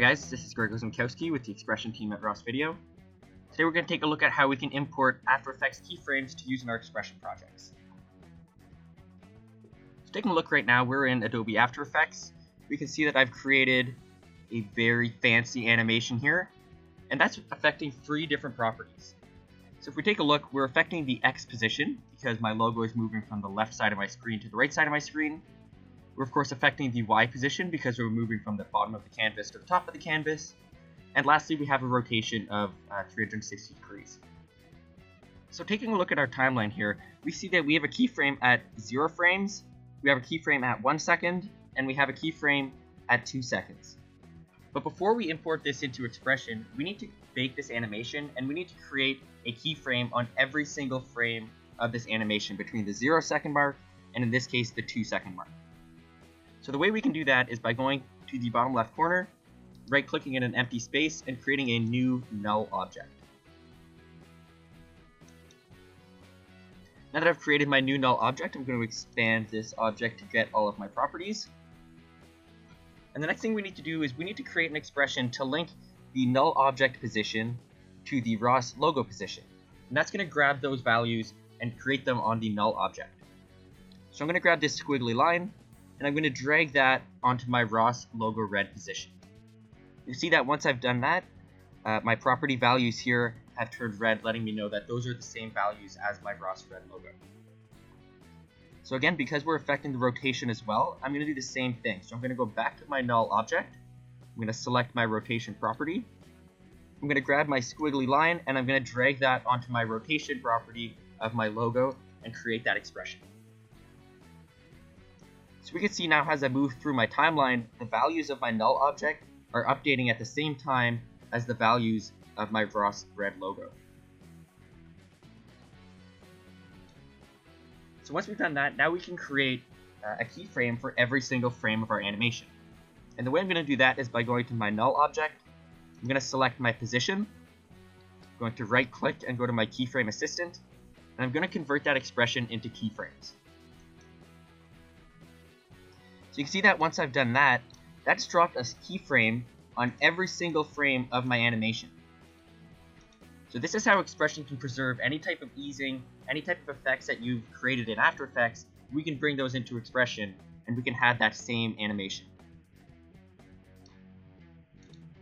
Hi guys, this is Greg Zimkowski with the XPression team at Ross Video. Today we're going to take a look at how we can import After Effects keyframes to use in our XPression projects. So taking a look right now, we're in Adobe After Effects. We can see that I've created a very fancy animation here, and that's affecting three different properties. So if we take a look, we're affecting the X position because my logo is moving from the left side of my screen to the right side of my screen. We're of course affecting the Y position because we're moving from the bottom of the canvas to the top of the canvas. And lastly, we have a rotation of uh, 360 degrees. So taking a look at our timeline here, we see that we have a keyframe at 0 frames, we have a keyframe at 1 second, and we have a keyframe at 2 seconds. But before we import this into XPression, we need to bake this animation and we need to create a keyframe on every single frame of this animation between the 0 second mark and in this case the 2 second mark. So the way we can do that is by going to the bottom left corner, right clicking in an empty space, and creating a new null object. Now that I've created my new null object, I'm going to expand this object to get all of my properties. And the next thing we need to do is we need to create an expression to link the null object position to the Ross logo position. And that's going to grab those values and create them on the null object. So I'm going to grab this squiggly line, and I'm going to drag that onto my Ross logo red position. You see that once I've done that, uh, my property values here have turned red, letting me know that those are the same values as my Ross red logo. So again, because we're affecting the rotation as well, I'm going to do the same thing. So I'm going to go back to my null object. I'm going to select my rotation property. I'm going to grab my squiggly line and I'm going to drag that onto my rotation property of my logo and create that expression. So we can see now as I move through my timeline, the values of my null object are updating at the same time as the values of my Ross red logo. So once we've done that, now we can create uh, a keyframe for every single frame of our animation. And the way I'm going to do that is by going to my null object, I'm going to select my position, I'm going to right click and go to my keyframe assistant, and I'm going to convert that expression into keyframes. You can see that once I've done that, that's dropped a keyframe on every single frame of my animation. So this is how XPression can preserve any type of easing, any type of effects that you've created in After Effects, we can bring those into XPression, and we can have that same animation.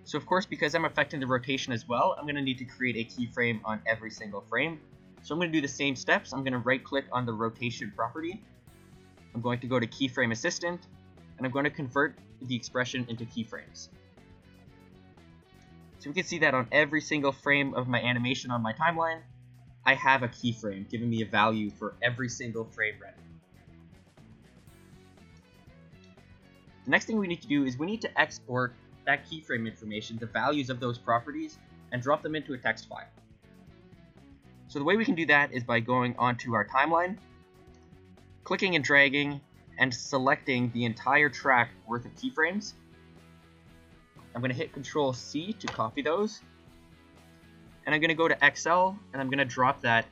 So of course, because I'm affecting the rotation as well, I'm going to need to create a keyframe on every single frame. So I'm going to do the same steps. I'm going to right click on the rotation property. I'm going to go to keyframe assistant, and I'm going to convert the expression into keyframes. So we can see that on every single frame of my animation on my timeline, I have a keyframe giving me a value for every single frame read. The next thing we need to do is we need to export that keyframe information, the values of those properties, and drop them into a text file. So the way we can do that is by going onto our timeline, clicking and dragging and selecting the entire track worth of keyframes. I'm going to hit Control C to copy those. And I'm going to go to Excel and I'm going to drop that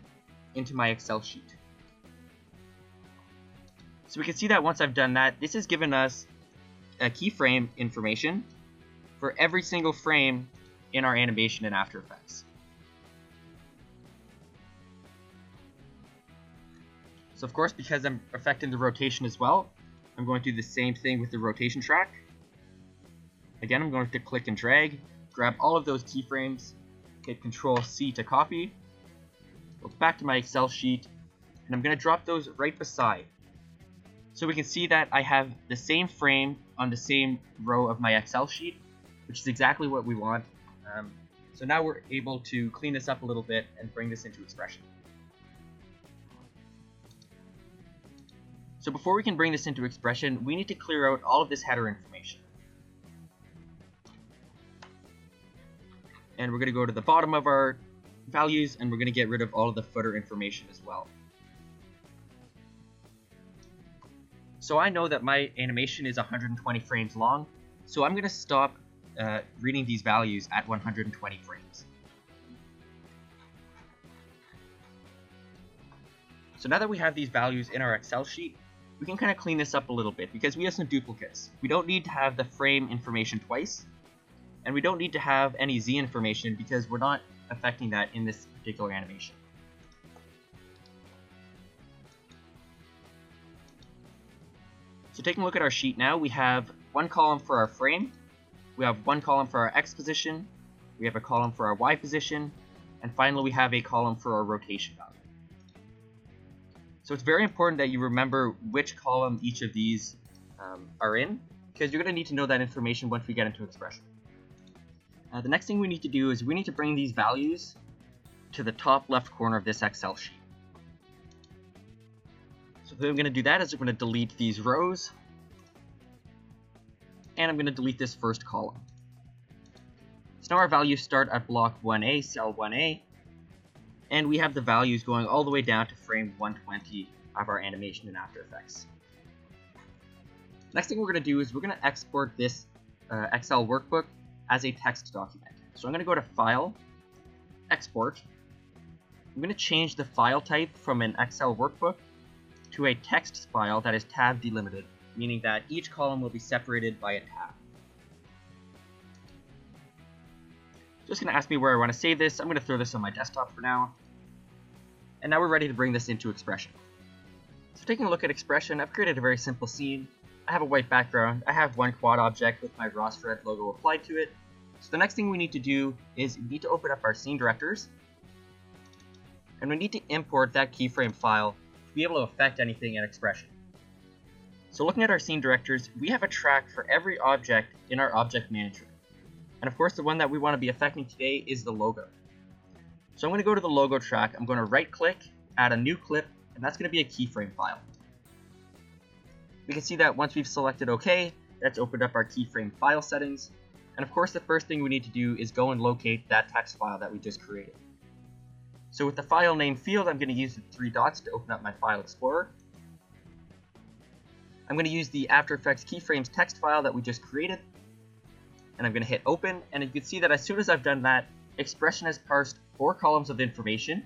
into my Excel sheet. So we can see that once I've done that, this has given us a keyframe information for every single frame in our animation in After Effects. So of course, because I'm affecting the rotation as well, I'm going to do the same thing with the rotation track. Again, I'm going to click and drag, grab all of those keyframes, hit Control C to copy, go back to my Excel sheet, and I'm going to drop those right beside. So we can see that I have the same frame on the same row of my Excel sheet, which is exactly what we want. Um, so now we're able to clean this up a little bit and bring this into XPression. So before we can bring this into XPression, we need to clear out all of this header information. And we're going to go to the bottom of our values and we're going to get rid of all of the footer information as well. So I know that my animation is 120 frames long, so I'm going to stop uh, reading these values at 120 frames. So now that we have these values in our Excel sheet, we can kind of clean this up a little bit because we have some duplicates. We don't need to have the frame information twice, And we don't need to have any Z information because we're not affecting that in this particular animation. So taking a look at our sheet now, we have one column for our frame, we have one column for our X position, we have a column for our Y position, and finally we have a column for our rotation value. So it's very important that you remember which column each of these um, are in, because you're going to need to know that information once we get into XPression. Uh, the next thing we need to do is we need to bring these values to the top left corner of this Excel sheet. So the way I'm going to do that is I'm going to delete these rows, and I'm going to delete this first column. So now our values start at block 1A, cell 1A, and we have the values going all the way down to frame 120 of our animation in After Effects. Next thing we're going to do is we're going to export this uh, Excel workbook as a text document. So I'm going to go to File, Export. I'm going to change the file type from an Excel workbook to a text file that is tab delimited, meaning that each column will be separated by a tab. Just going to ask me where I want to save this. I'm going to throw this on my desktop for now. And now we're ready to bring this into XPression. So taking a look at XPression, I've created a very simple scene. I have a white background. I have one quad object with my Rossred logo applied to it. So the next thing we need to do is we need to open up our scene directors. And we need to import that keyframe file to be able to affect anything in XPression. So looking at our scene directors, we have a track for every object in our object manager. And of course, the one that we want to be affecting today is the logo. So I'm going to go to the logo track, I'm going to right click, add a new clip, and that's going to be a keyframe file. We can see that once we've selected OK, that's opened up our keyframe file settings. And of course, the first thing we need to do is go and locate that text file that we just created. So with the file name field, I'm going to use the three dots to open up my file explorer. I'm going to use the After Effects keyframes text file that we just created, and I'm going to hit open, and you can see that as soon as I've done that, XPression has parsed four columns of information,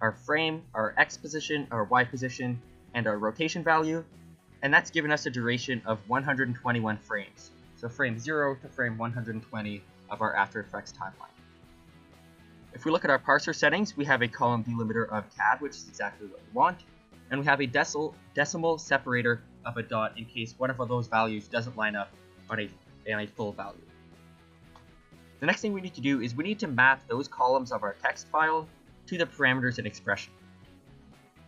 our frame, our X position, our Y position, and our rotation value, and that's given us a duration of 121 frames. So frame 0 to frame 120 of our After Effects timeline. If we look at our parser settings, we have a column delimiter of tab, which is exactly what we want, and we have a decimal, decimal separator of a dot in case one of those values doesn't line up on a, on a full value. The next thing we need to do is we need to map those columns of our text file to the parameters in XPression.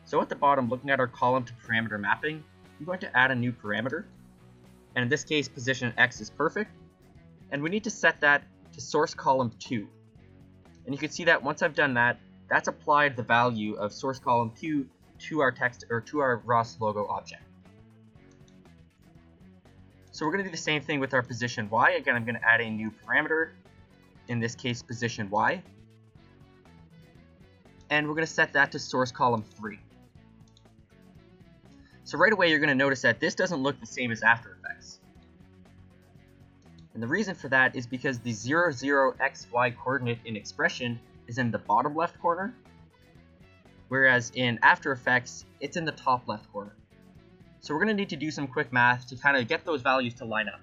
So at the bottom, looking at our column to parameter mapping, I'm going to add a new parameter. And in this case, position X is perfect. And we need to set that to source column 2. And you can see that once I've done that, that's applied the value of source column 2 to our text or to our Ross logo object. So we're going to do the same thing with our position Y. Again, I'm going to add a new parameter in this case position Y. And we're going to set that to source column 3. So right away you're going to notice that this doesn't look the same as After Effects. And the reason for that is because the 0, 0, x, y coordinate in XPression is in the bottom left corner, whereas in After Effects, it's in the top left corner. So we're going to need to do some quick math to kind of get those values to line up.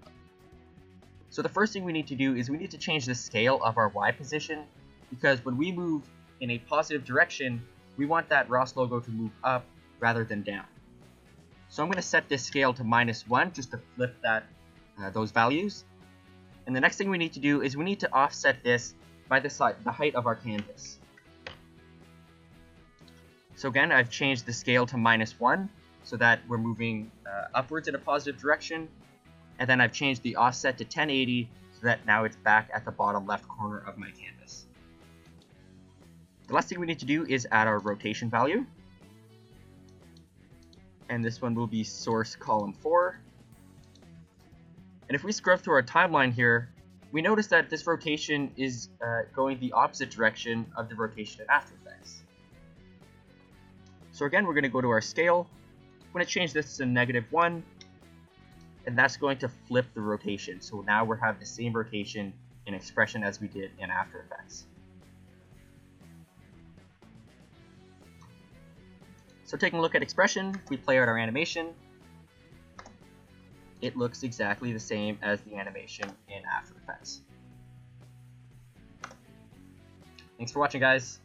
So the first thing we need to do is we need to change the scale of our Y position because when we move in a positive direction, we want that Ross logo to move up rather than down. So I'm going to set this scale to minus 1 just to flip that uh, those values. And the next thing we need to do is we need to offset this by the, the height of our canvas. So again, I've changed the scale to minus 1 so that we're moving uh, upwards in a positive direction and then I've changed the offset to 1080 so that now it's back at the bottom left corner of my canvas. The last thing we need to do is add our rotation value. And this one will be source column 4. And if we scrub through our timeline here, we notice that this rotation is uh, going the opposite direction of the rotation in After Effects. So again, we're going to go to our scale. I'm going to change this to negative 1 and that's going to flip the rotation. So now we're having the same rotation and XPression as we did in After Effects. So taking a look at XPression, we play out our animation. It looks exactly the same as the animation in After Effects. Thanks for watching, guys.